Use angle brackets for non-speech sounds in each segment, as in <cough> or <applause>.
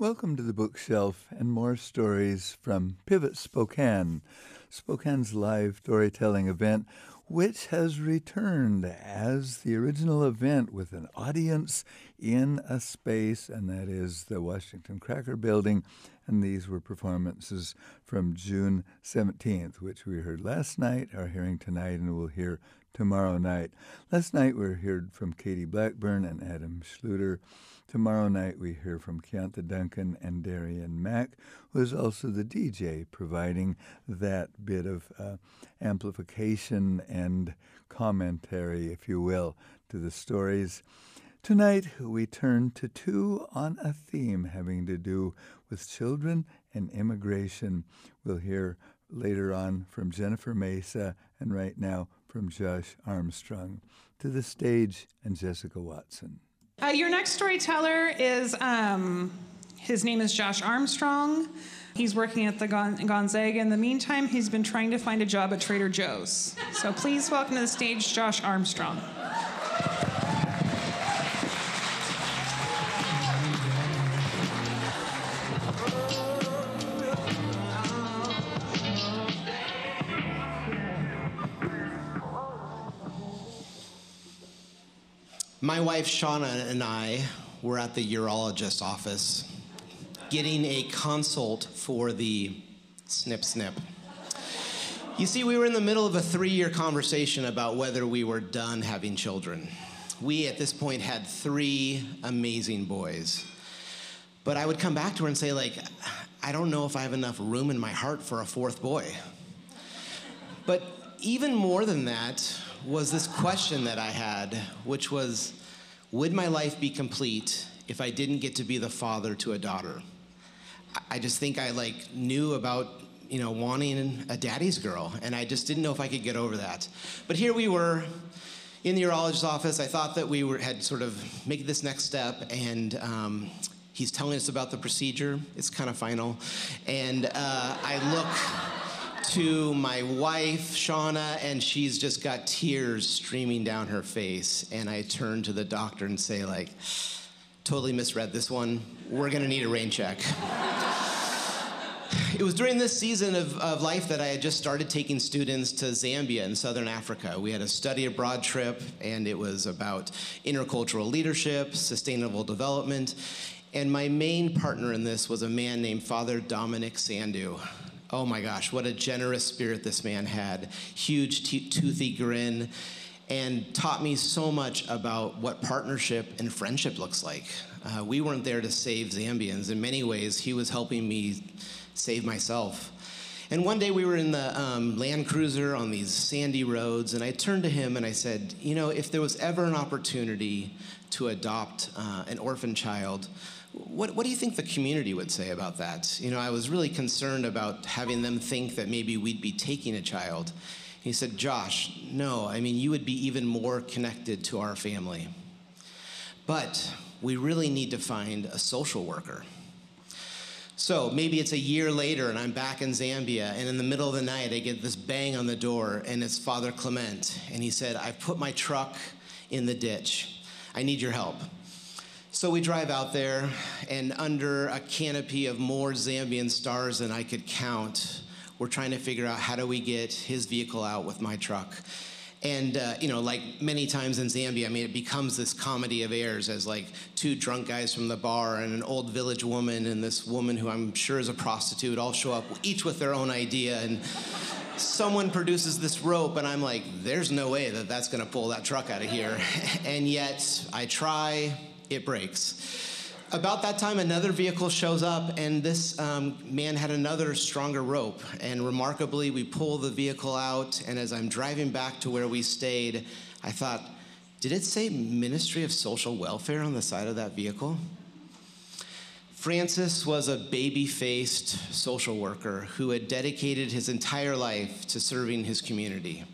Welcome to the bookshelf and more stories from Pivot Spokane, Spokane's live storytelling event, which has returned as the original event with an audience in a space, and that is the Washington Cracker Building. And these were performances from June 17th, which we heard last night, are hearing tonight, and we'll hear tomorrow night. Last night we heard from Katie Blackburn and Adam Schluter. Tomorrow night we hear from Keonta Duncan and Darian Mack, who is also the DJ, providing that bit of uh, amplification and commentary, if you will, to the stories. Tonight we turn to two on a theme having to do with children and immigration. We'll hear later on from Jennifer Mesa and right now from Josh Armstrong. To the stage and Jessica Watson. Uh, your next storyteller is, um, his name is Josh Armstrong. He's working at the Gon- Gonzaga. In the meantime, he's been trying to find a job at Trader Joe's. So please welcome to the stage Josh Armstrong. My wife Shauna and I were at the urologist's office getting a consult for the snip snip. You see, we were in the middle of a three year conversation about whether we were done having children. We, at this point, had three amazing boys. But I would come back to her and say, like, I don't know if I have enough room in my heart for a fourth boy. But even more than that, was this question that I had, which was Would my life be complete if I didn't get to be the father to a daughter? I just think I like knew about you know wanting a daddy's girl, and I just didn't know if I could get over that. But here we were in the urologist's office. I thought that we were, had sort of made this next step, and um, he's telling us about the procedure. It's kind of final, and uh, I look to my wife, Shauna, and she's just got tears streaming down her face. And I turn to the doctor and say, like, totally misread this one. We're gonna need a rain check. it was during this season of, of life that I had just started taking students to Zambia in southern Africa. We had a study abroad trip, and it was about intercultural leadership, sustainable development. And my main partner in this was a man named Father Dominic Sandu. Oh my gosh, what a generous spirit this man had. Huge toothy grin, and taught me so much about what partnership and friendship looks like. Uh, we weren't there to save Zambians. In many ways, he was helping me save myself. And one day we were in the um, Land Cruiser on these sandy roads, and I turned to him and I said, You know, if there was ever an opportunity to adopt uh, an orphan child, what, what do you think the community would say about that? You know, I was really concerned about having them think that maybe we'd be taking a child. He said, Josh, no, I mean, you would be even more connected to our family. But we really need to find a social worker. So maybe it's a year later and I'm back in Zambia, and in the middle of the night, I get this bang on the door, and it's Father Clement. And he said, I've put my truck in the ditch. I need your help. So we drive out there, and under a canopy of more Zambian stars than I could count, we're trying to figure out how do we get his vehicle out with my truck. And uh, you know, like many times in Zambia, I mean, it becomes this comedy of errors as like two drunk guys from the bar and an old village woman and this woman who I'm sure is a prostitute all show up, each with their own idea, and someone produces this rope, and I'm like, there's no way that that's going to pull that truck out of here. <laughs> and yet, I try, it breaks. About that time, another vehicle shows up, and this um, man had another stronger rope. And remarkably, we pull the vehicle out, and as I'm driving back to where we stayed, I thought, did it say Ministry of Social Welfare on the side of that vehicle? Francis was a baby faced social worker who had dedicated his entire life to serving his community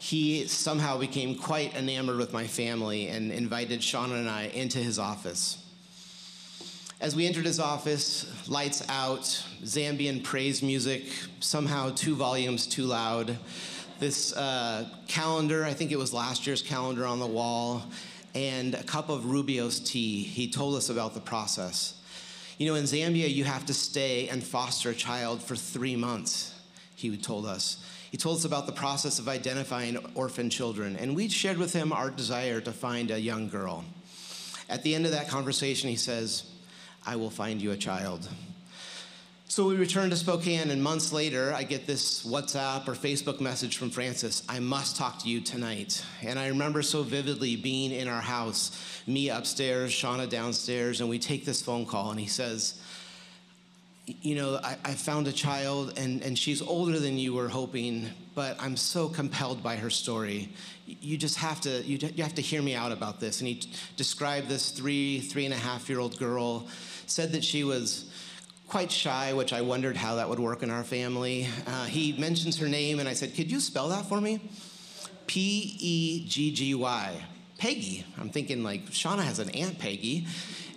he somehow became quite enamored with my family and invited Shauna and I into his office. As we entered his office, lights out, Zambian praise music, somehow two volumes too loud, this uh, calendar, I think it was last year's calendar on the wall, and a cup of Rooibos tea. He told us about the process. You know, in Zambia, you have to stay and foster a child for three months, he told us. He told us about the process of identifying orphan children, and we shared with him our desire to find a young girl. At the end of that conversation, he says, I will find you a child. So we return to Spokane, and months later, I get this WhatsApp or Facebook message from Francis I must talk to you tonight. And I remember so vividly being in our house, me upstairs, Shauna downstairs, and we take this phone call, and he says, You know, I, I found a child, and, and she's older than you were hoping, but I'm so compelled by her story. You just have to, you, you have to hear me out about this. And he described this three, three and a half year old girl, said that she was quite shy, which I wondered how that would work in our family. Uh, he mentions her name, and I said, Could you spell that for me? P E G G Y. Peggy. I'm thinking, like, Shauna has an Aunt Peggy.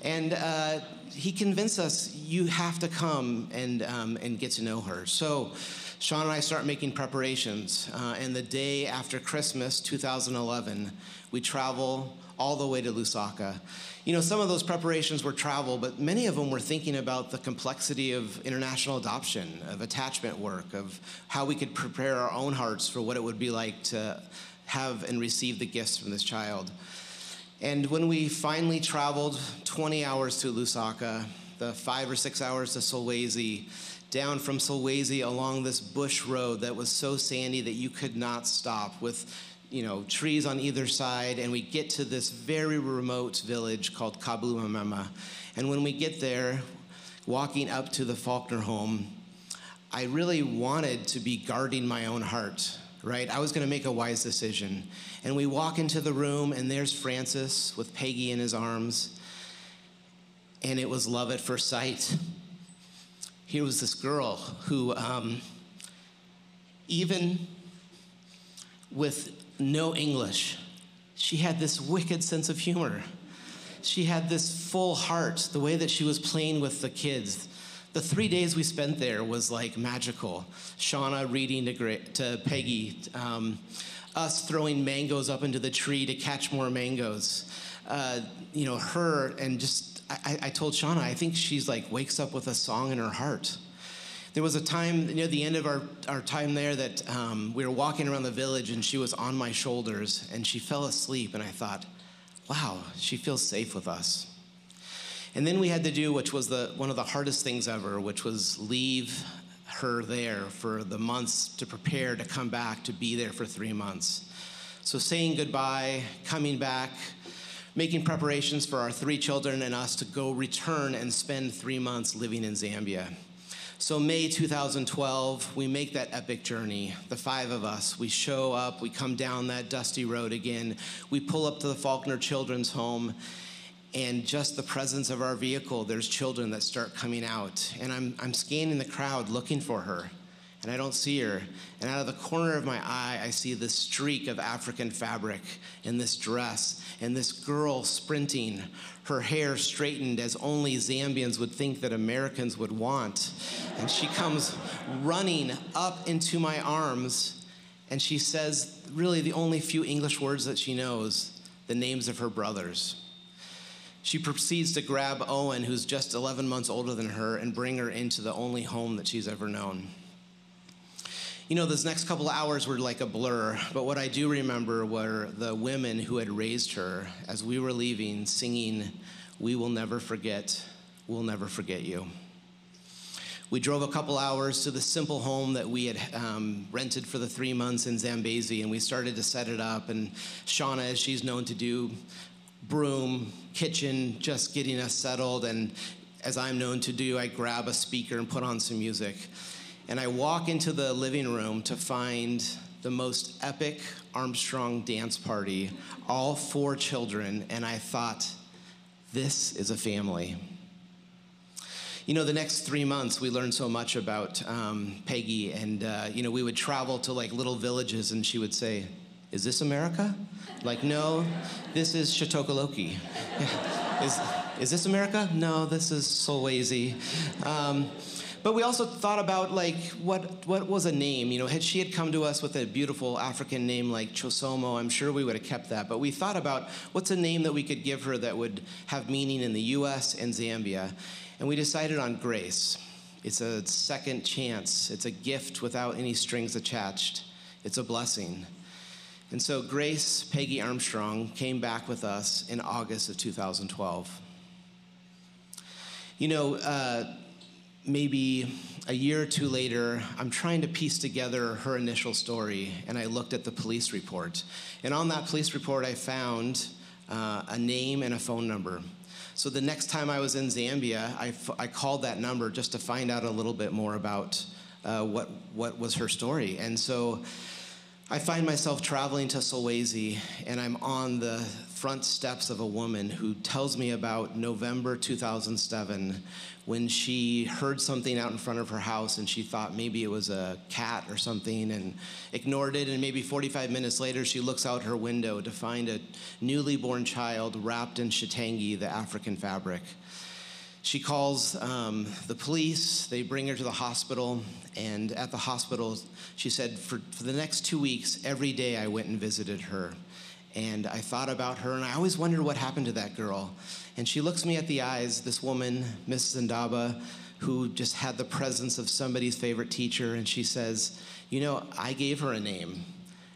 And uh, he convinced us, You have to come and, um, and get to know her. So, Shauna and I start making preparations. Uh, and the day after Christmas, 2011, we travel all the way to Lusaka. You know, some of those preparations were travel, but many of them were thinking about the complexity of international adoption, of attachment work, of how we could prepare our own hearts for what it would be like to have and receive the gifts from this child. And when we finally traveled 20 hours to Lusaka, the five or six hours to Solwezi, down from Solwezi along this bush road that was so sandy that you could not stop with you know, trees on either side, and we get to this very remote village called Kabumamema. And when we get there, walking up to the Faulkner home, I really wanted to be guarding my own heart, right? I was going to make a wise decision. And we walk into the room, and there's Francis with Peggy in his arms. And it was love at first sight. Here was this girl who, um, even with no English. She had this wicked sense of humor. She had this full heart, the way that she was playing with the kids. The three days we spent there was like magical. Shauna reading to, to Peggy, um, us throwing mangoes up into the tree to catch more mangoes. Uh, you know, her and just, I, I told Shauna, I think she's like wakes up with a song in her heart. There was a time near the end of our, our time there that um, we were walking around the village and she was on my shoulders and she fell asleep. And I thought, wow, she feels safe with us. And then we had to do, which was the, one of the hardest things ever, which was leave her there for the months to prepare to come back to be there for three months. So saying goodbye, coming back, making preparations for our three children and us to go return and spend three months living in Zambia. So, May 2012, we make that epic journey. The five of us, we show up, we come down that dusty road again, we pull up to the Faulkner Children's Home, and just the presence of our vehicle, there's children that start coming out. And I'm, I'm scanning the crowd looking for her and I don't see her. And out of the corner of my eye, I see this streak of African fabric in this dress, and this girl sprinting, her hair straightened as only Zambians would think that Americans would want. And she comes running up into my arms, and she says, really, the only few English words that she knows the names of her brothers. She proceeds to grab Owen, who's just 11 months older than her, and bring her into the only home that she's ever known you know, those next couple hours were like a blur, but what I do remember were the women who had raised her as we were leaving singing, We will never forget, we'll never forget you. We drove a couple hours to the simple home that we had um, rented for the three months in Zambezi, and we started to set it up. And Shauna, as she's known to do, broom, kitchen, just getting us settled. And as I'm known to do, I grab a speaker and put on some music. And I walk into the living room to find the most epic Armstrong dance party, all four children, and I thought, this is a family. You know, the next three months, we learned so much about um, Peggy, and, uh, you know, we would travel to like little villages, and she would say, Is this America? Like, no, this is Shatokoloki. <laughs> is, is this America? No, this is Solwezi. Um, but we also thought about like what what was a name? You know, had she had come to us with a beautiful African name like Chosomo, I'm sure we would have kept that. But we thought about what's a name that we could give her that would have meaning in the U.S. and Zambia. And we decided on Grace. It's a second chance, it's a gift without any strings attached, it's a blessing. And so Grace Peggy Armstrong came back with us in August of 2012. You know, uh, maybe a year or two later, I'm trying to piece together her initial story, and I looked at the police report. And on that police report, I found uh, a name and a phone number. So the next time I was in Zambia, I, I called that number just to find out a little bit more about uh, what, what was her story. And so I find myself traveling to Solwezi, and I'm on the front steps of a woman who tells me about November 2007 when she heard something out in front of her house and she thought maybe it was a cat or something and ignored it. And maybe 45 minutes later, she looks out her window to find a newly born child wrapped in chitenge, the African fabric. She calls um, the police, they bring her to the hospital, and at the hospital, she said, for, for the next two weeks, every day I went and visited her. And I thought about her, and I always wondered what happened to that girl. And she looks me at the eyes, this woman, Miss Zindaba, who just had the presence of somebody's favorite teacher, and she says, You know, I gave her a name.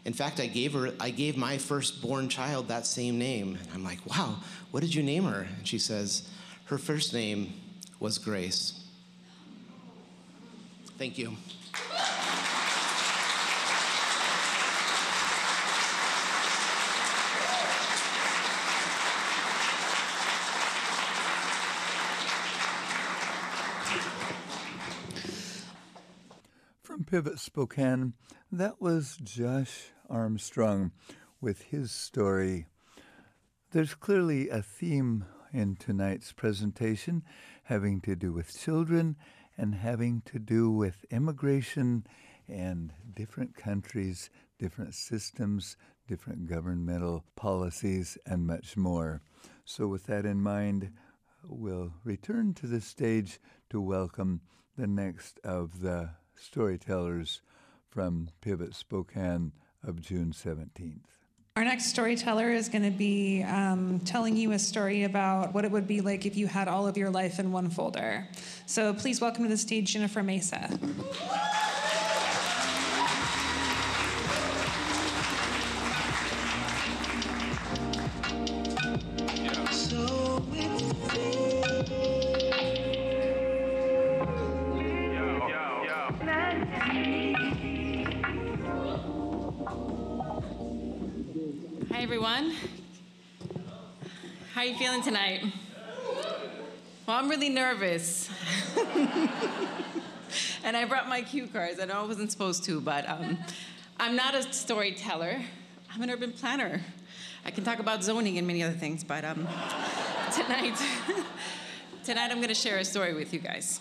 In fact, I gave her, I gave my firstborn child that same name. And I'm like, wow, what did you name her? And she says, her first name was Grace. Thank you. From Pivot Spokane, that was Josh Armstrong with his story. There's clearly a theme in tonight's presentation having to do with children and having to do with immigration and different countries, different systems, different governmental policies, and much more. So, with that in mind, we'll return to the stage to welcome the next of the storytellers from Pivot Spokane of June 17th. Our next storyteller is going to be um, telling you a story about what it would be like if you had all of your life in one folder. So please welcome to the stage Jennifer Mesa. You feeling tonight? Well, I'm really nervous. <laughs> and I brought my cue cards. I know I wasn't supposed to, but um, I'm not a storyteller. I'm an urban planner. I can talk about zoning and many other things, but um, <laughs> tonight, <laughs> tonight I'm going to share a story with you guys.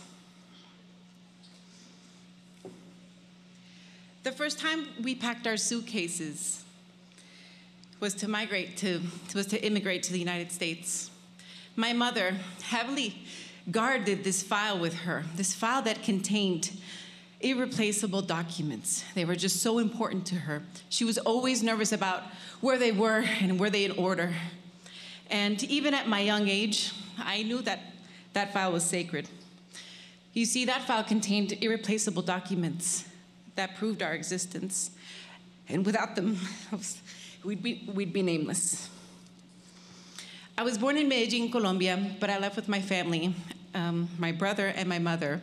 The first time we packed our suitcases was to migrate to was to immigrate to the United States. My mother heavily guarded this file with her, this file that contained irreplaceable documents. They were just so important to her. She was always nervous about where they were and were they in order. And even at my young age, I knew that that file was sacred. You see, that file contained irreplaceable documents that proved our existence. And without them, <laughs> we'd be, we'd be nameless. I was born in Medellin, Colombia, but I left with my family, um, my brother and my mother,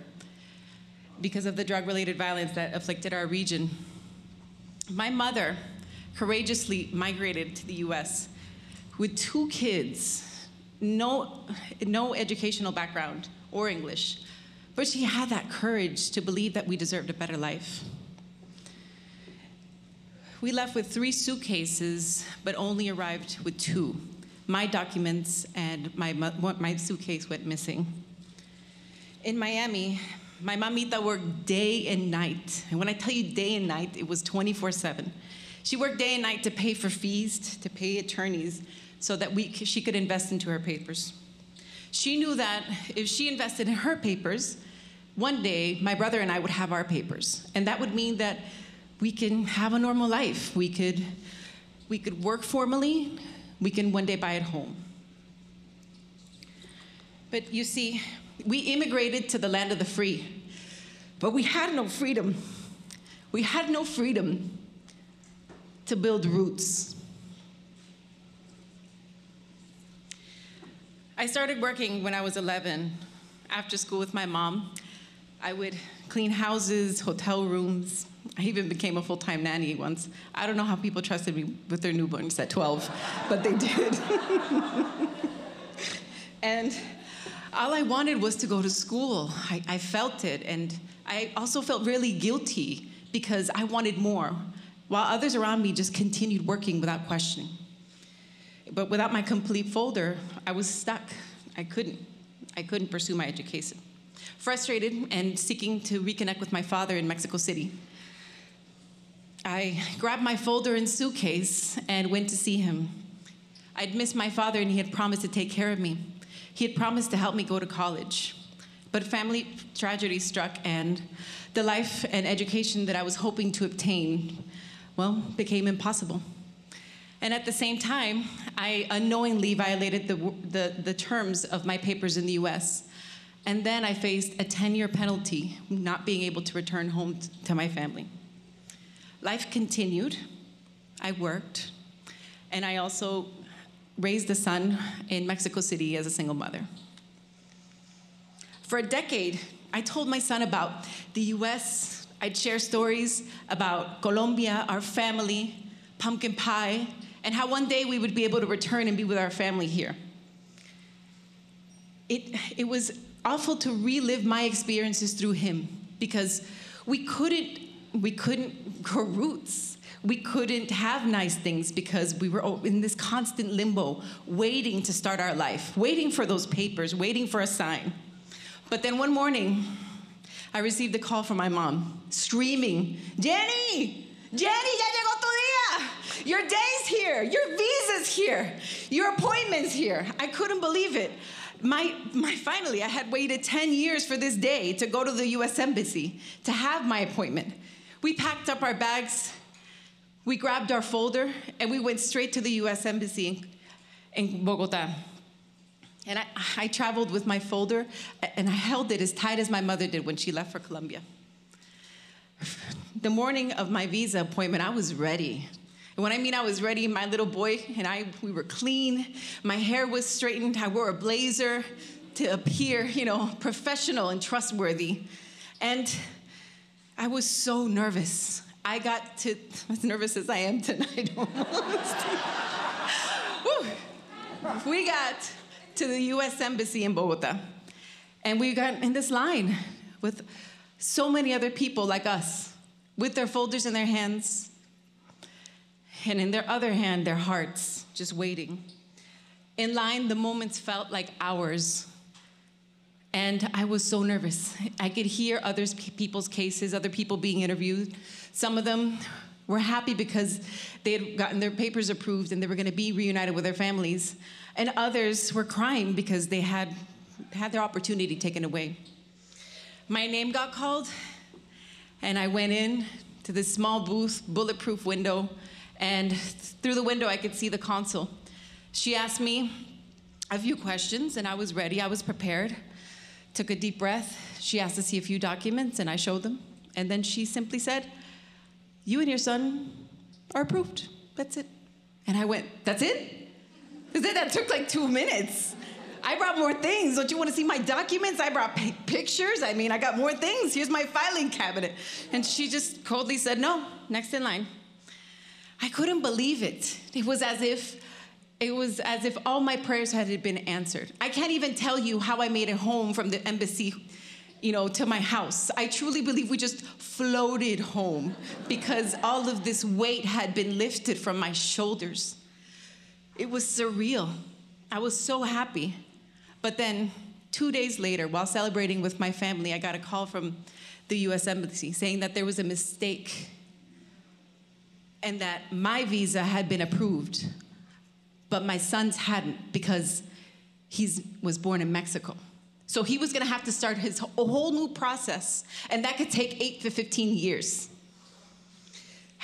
because of the drug related violence that afflicted our region. My mother courageously migrated to the US with two kids, no, no educational background or English, but she had that courage to believe that we deserved a better life. We left with three suitcases, but only arrived with two my documents and my, my suitcase went missing. In Miami, my mamita worked day and night. And when I tell you day and night, it was 24 7. She worked day and night to pay for fees, to pay attorneys, so that we, she could invest into her papers. She knew that if she invested in her papers, one day my brother and I would have our papers. And that would mean that we can have a normal life. We could, we could work formally, we can one day buy a home. But you see, We immigrated to the land of the free, but we had no freedom. We had no freedom to build roots. I started working when I was 11 after school with my mom. I would clean houses, hotel rooms. I even became a full time nanny once. I don't know how people trusted me with their newborns at 12, but they did. <laughs> and all I wanted was to go to school. I, I, felt it. And I also felt really guilty because I wanted more, while others around me just continued working without questioning. But without my complete folder, I was stuck. I couldn't. I couldn't pursue my education. Frustrated and seeking to reconnect with my father in Mexico City, I grabbed my folder and suitcase and went to see him. I'd missed my father and he had promised to take care of me. He had promised to help me go to college. But family tragedy struck and the life and education that I was hoping to obtain, well, became impossible. And at the same time, I unknowingly violated the, the, the terms of my papers in the US. And then I faced a 10 year penalty, not being able to return home to my family. Life continued. I worked. And I also raised a son in Mexico City as a single mother. For a decade, I told my son about the US. I'd share stories about Colombia, our family, pumpkin pie, and how one day we would be able to return and be with our family here. It, it was awful to relive my experiences through him because we couldn't, we couldn't grow roots. We couldn't have nice things because we were in this constant limbo, waiting to start our life, waiting for those papers, waiting for a sign. But then one morning, I received a call from my mom, screaming, Jenny, Jenny, ya llegó tu día. Your day's here. Your visa's here. Your appointment's here. I couldn't believe it. My, my, finally, I had waited 10 years for this day to go to the US Embassy to have my appointment. We packed up our bags, we grabbed our folder, and we went straight to the US Embassy in, Bogota. And I, I traveled with my folder, and I held it as tight as my mother did when she left for Colombia. The morning of my visa appointment, I was ready. And when I mean I was ready, my little boy and I, we were clean. My hair was straightened. I wore a blazer to appear, you know, professional and trustworthy. And I was so nervous. I got to, <laughs> as nervous as I am tonight <laughs> almost. we got to the US Embassy in Bogota. And we got in this line with so many other people like us, with their folders in their hands, and in their other hand, their hearts, just waiting. In line, the moments felt like hours. And I was so nervous. I could hear other people's cases, other people being interviewed. Some of them were happy because they had gotten their papers approved and they were going to be reunited with their families. And others were crying because they had had their opportunity taken away. My name got called, and I went in to this small booth, bulletproof window, and through the window I could see the consul. She asked me a few questions, and I was ready, I was prepared. Took a deep breath. She asked to see a few documents, and I showed them. And then she simply said, You and your son are approved. That's it. And I went, That's it? That took like two minutes. I brought more things. Don't you want to see my documents? I brought pictures. I mean, I got more things. Here's my filing cabinet. And she just coldly said, No, next in line. I couldn't believe it. It was as if it was as if all my prayers had been answered. I can't even tell you how I made it home from the embassy, you know, to my house. I truly believe we just floated home because all of this weight had been lifted from my shoulders. It was surreal. I was so happy. But then, two days later, while celebrating with my family, I got a call from the US Embassy saying that there was a mistake and that my visa had been approved, but my son's hadn't because he was born in Mexico. So he was gonna have to start his whole new process, and that could take eight to 15 years.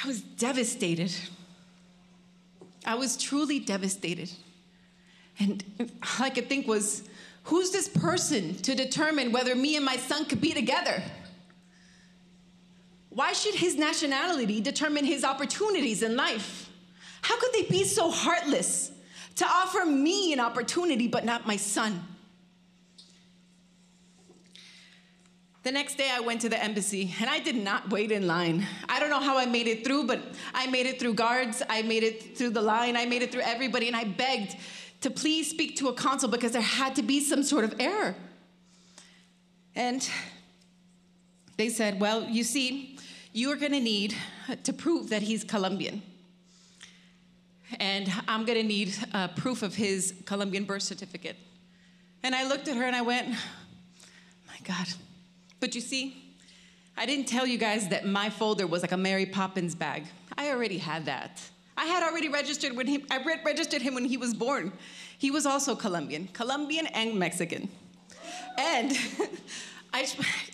I was devastated. I was truly devastated. And all I could think was, Who's this person to determine whether me and my son could be together? Why should his nationality determine his opportunities in life? How could they be so heartless to offer me an opportunity but not my son? The next day, I went to the embassy and I did not wait in line. I don't know how I made it through, but I made it through guards, I made it through the line, I made it through everybody, and I begged to please speak to a consul because there had to be some sort of error. And they said, Well, you see, you are going to need to prove that he's Colombian. And I'm to need uh, proof of his Colombian birth certificate. And I looked at her and I went, My God. But you see, I didn't tell you guys that my folder was like a Mary Poppins bag. I already had that. I had already registered when he, I re- registered him when he was born. He was also Colombian, Colombian and Mexican. And <laughs> I,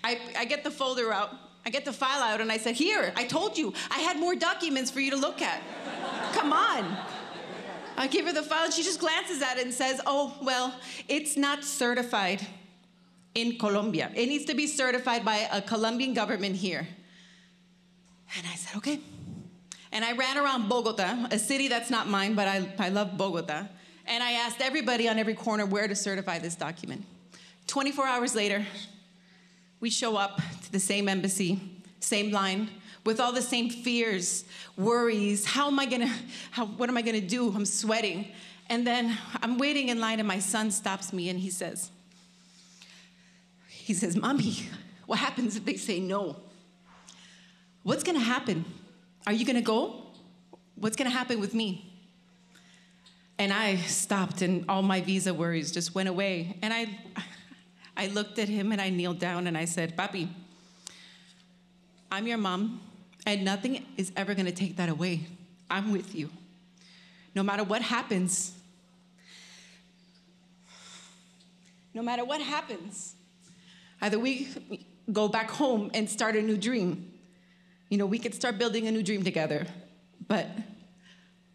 I, I get the folder out, I get the file out, and I said, Here, I told you, I had more documents for you to look at. Come on. I give her the file, and she just glances at it and says, Oh, well, it's not certified in Colombia. It needs to be certified by a Colombian government here. And I said, okay. And I ran around Bogota, a city that's not mine, but I, I love Bogota. And I asked everybody on every corner where to certify this document. 24 hours later, we show up to the same embassy, same line, with all the same fears, worries. How am I gonna, how, what am I gonna do? I'm sweating. And then I'm waiting in line, and my son stops me and he says, he says, Mommy, what happens if they say no? What's gonna happen? Are you gonna go? What's gonna happen with me? And I stopped, and all my visa worries just went away. And I, I looked at him and I kneeled down and I said, Papi, I'm your mom, and nothing is ever gonna take that away. I'm with you. No matter what happens, no matter what happens, Either we go back home and start a new dream. You know, we could start building a new dream together, but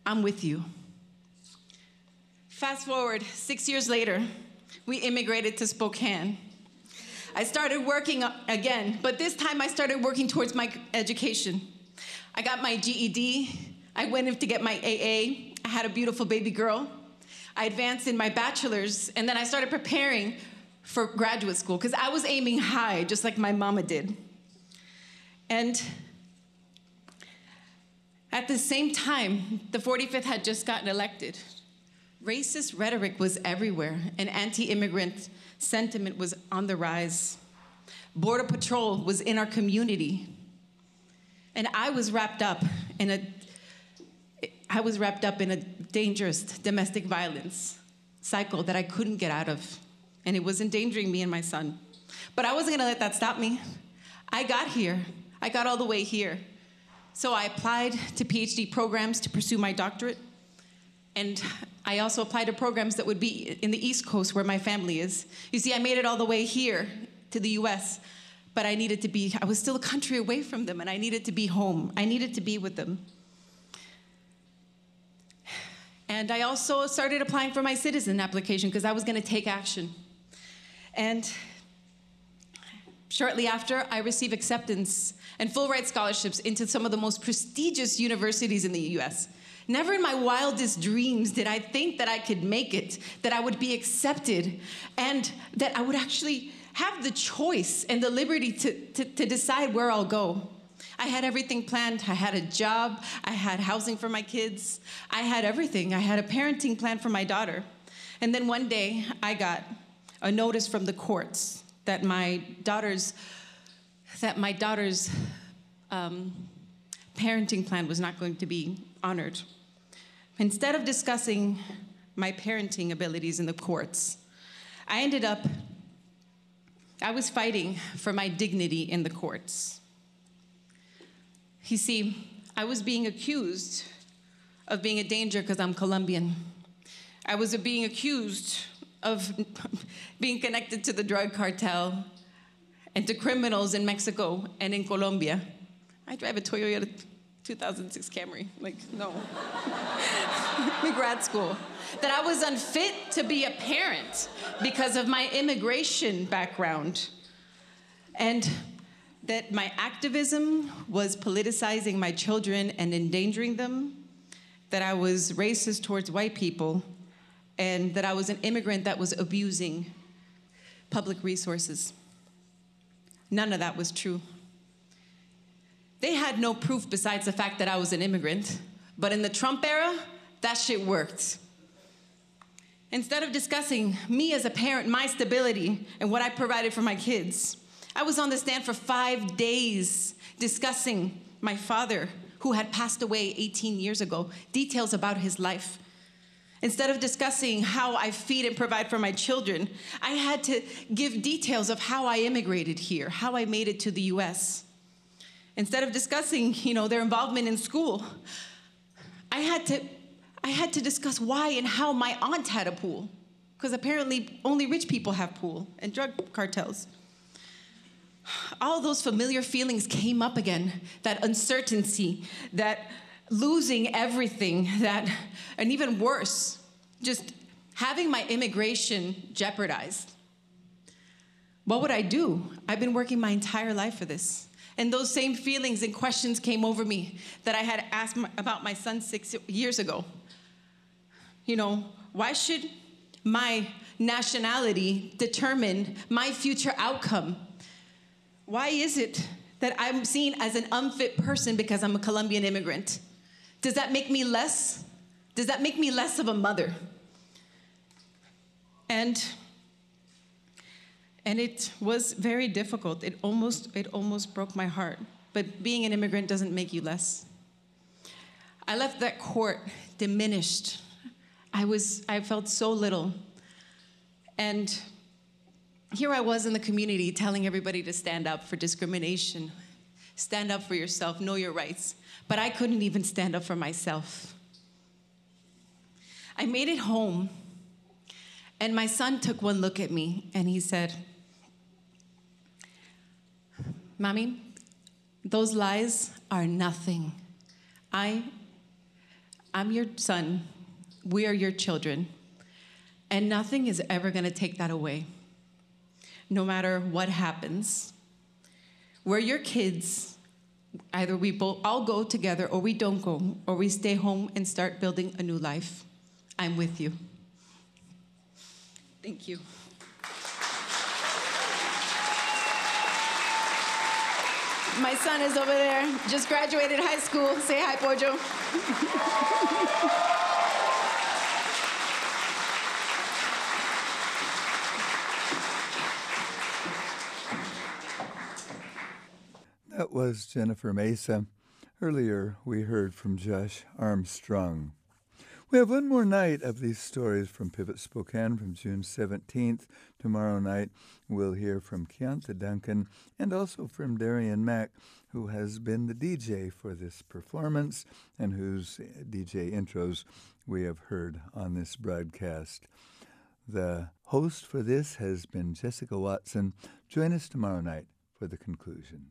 I'm with you. Fast forward, six years later, we immigrated to Spokane. I started working again, but this time I started working towards my education. I got my GED, I went in to get my AA, I had a beautiful baby girl. I advanced in my bachelor's, and then I started preparing for graduate school because I was aiming high, just like my mama did. And at the same time, the 45th had just gotten elected. Racist rhetoric was everywhere, and anti immigrant sentiment was on the rise. Border Patrol was in our community. And I was wrapped up in a I was wrapped up in a dangerous domestic violence cycle that I couldn't get out of and it was endangering me and my son. But I wasn't gonna let that stop me. I got here, I got all the way here. So I applied to PhD programs to pursue my doctorate. And I also applied to programs that would be in the East Coast where my family is. You see, I made it all the way here to the US, but I needed to be, I was still a country away from them, and I needed to be home. I needed to be with them. And I also started applying for my citizen application because I was going to take action. And shortly after, I received acceptance and full ride scholarships into some of the most prestigious universities in the US. Never in my wildest dreams did I think that I could make it, that I would be accepted, and that I would actually have the choice and the liberty to, to, to, decide where I'll go. I had everything planned. I had a job, I had housing for my kids, I had everything. I had a parenting plan for my daughter. And then one day, I got a notice from the courts that my daughter's that my daughter's um, parenting plan was not going to be honored. Instead of discussing my parenting abilities in the courts, I ended up, I was fighting for my dignity in the courts. You see, I was being accused of being a danger because I'm Colombian. I was being accused of <laughs> being connected to the drug cartel and to criminals in Mexico and in Colombia. I drive a Toyota 2006 Camry. Like, no. <laughs> in grad school. That I was unfit to be a parent because of my immigration background. And that my activism was politicizing my children and endangering them. That I was racist towards white people. And that I was an immigrant that was abusing public resources. None of that was true. They had no proof besides the fact that I was an immigrant. But in the Trump era, that shit worked. Instead of discussing me as a parent, my stability, and what I provided for my kids, I was on the stand for five days discussing my father, who had passed away 18 years ago, details about his life. Instead of discussing how I feed and provide for my children, I had to give details of how I immigrated here, how I made it to the US. Instead of discussing, you know, their involvement in school, I had to I had to discuss why and how my aunt had a pool. Because apparently only rich people have pool and drug cartels. All those familiar feelings came up again, that uncertainty, that losing everything, that and even worse, just having my immigration jeopardized. What would I do? I've been working my entire life for this. And those same feelings and questions came over me that I had asked my, about my son six years ago. You know, why should my nationality determine my future outcome? Why is it that I'm seen as an unfit person because I'm a Colombian immigrant? Does that make me less? Does that make me less of a mother? And and it was very difficult. It almost, it almost broke my heart. But being an immigrant doesn't make you less. I left that court diminished. I was, I felt so little. And here I was in the community telling everybody to stand up for discrimination, stand up for yourself, know your rights. But I couldn't even stand up for myself. I made it home, and my son took one look at me and he said, Mommy, those lies are nothing. I, I'm your son. We are your children. And nothing is ever going to take that away. No matter what happens. We're your kids. Either we both all go together or we don't go, or we stay home and start building a new life. I'm with you. Thank you. My son is over there, just graduated high school. Say hi, Pojo. That was Jennifer Mesa. Earlier, we heard from Josh Armstrong. We have one more night of these stories from Pivot Spokane from June 17th. Tomorrow night, we'll hear from Keonta Duncan and also from Darian Mack, who has been the DJ for this performance and whose eh, DJ intros we have heard on this broadcast. The host for this has been Jessica Watson. Join us tomorrow night for the conclusion.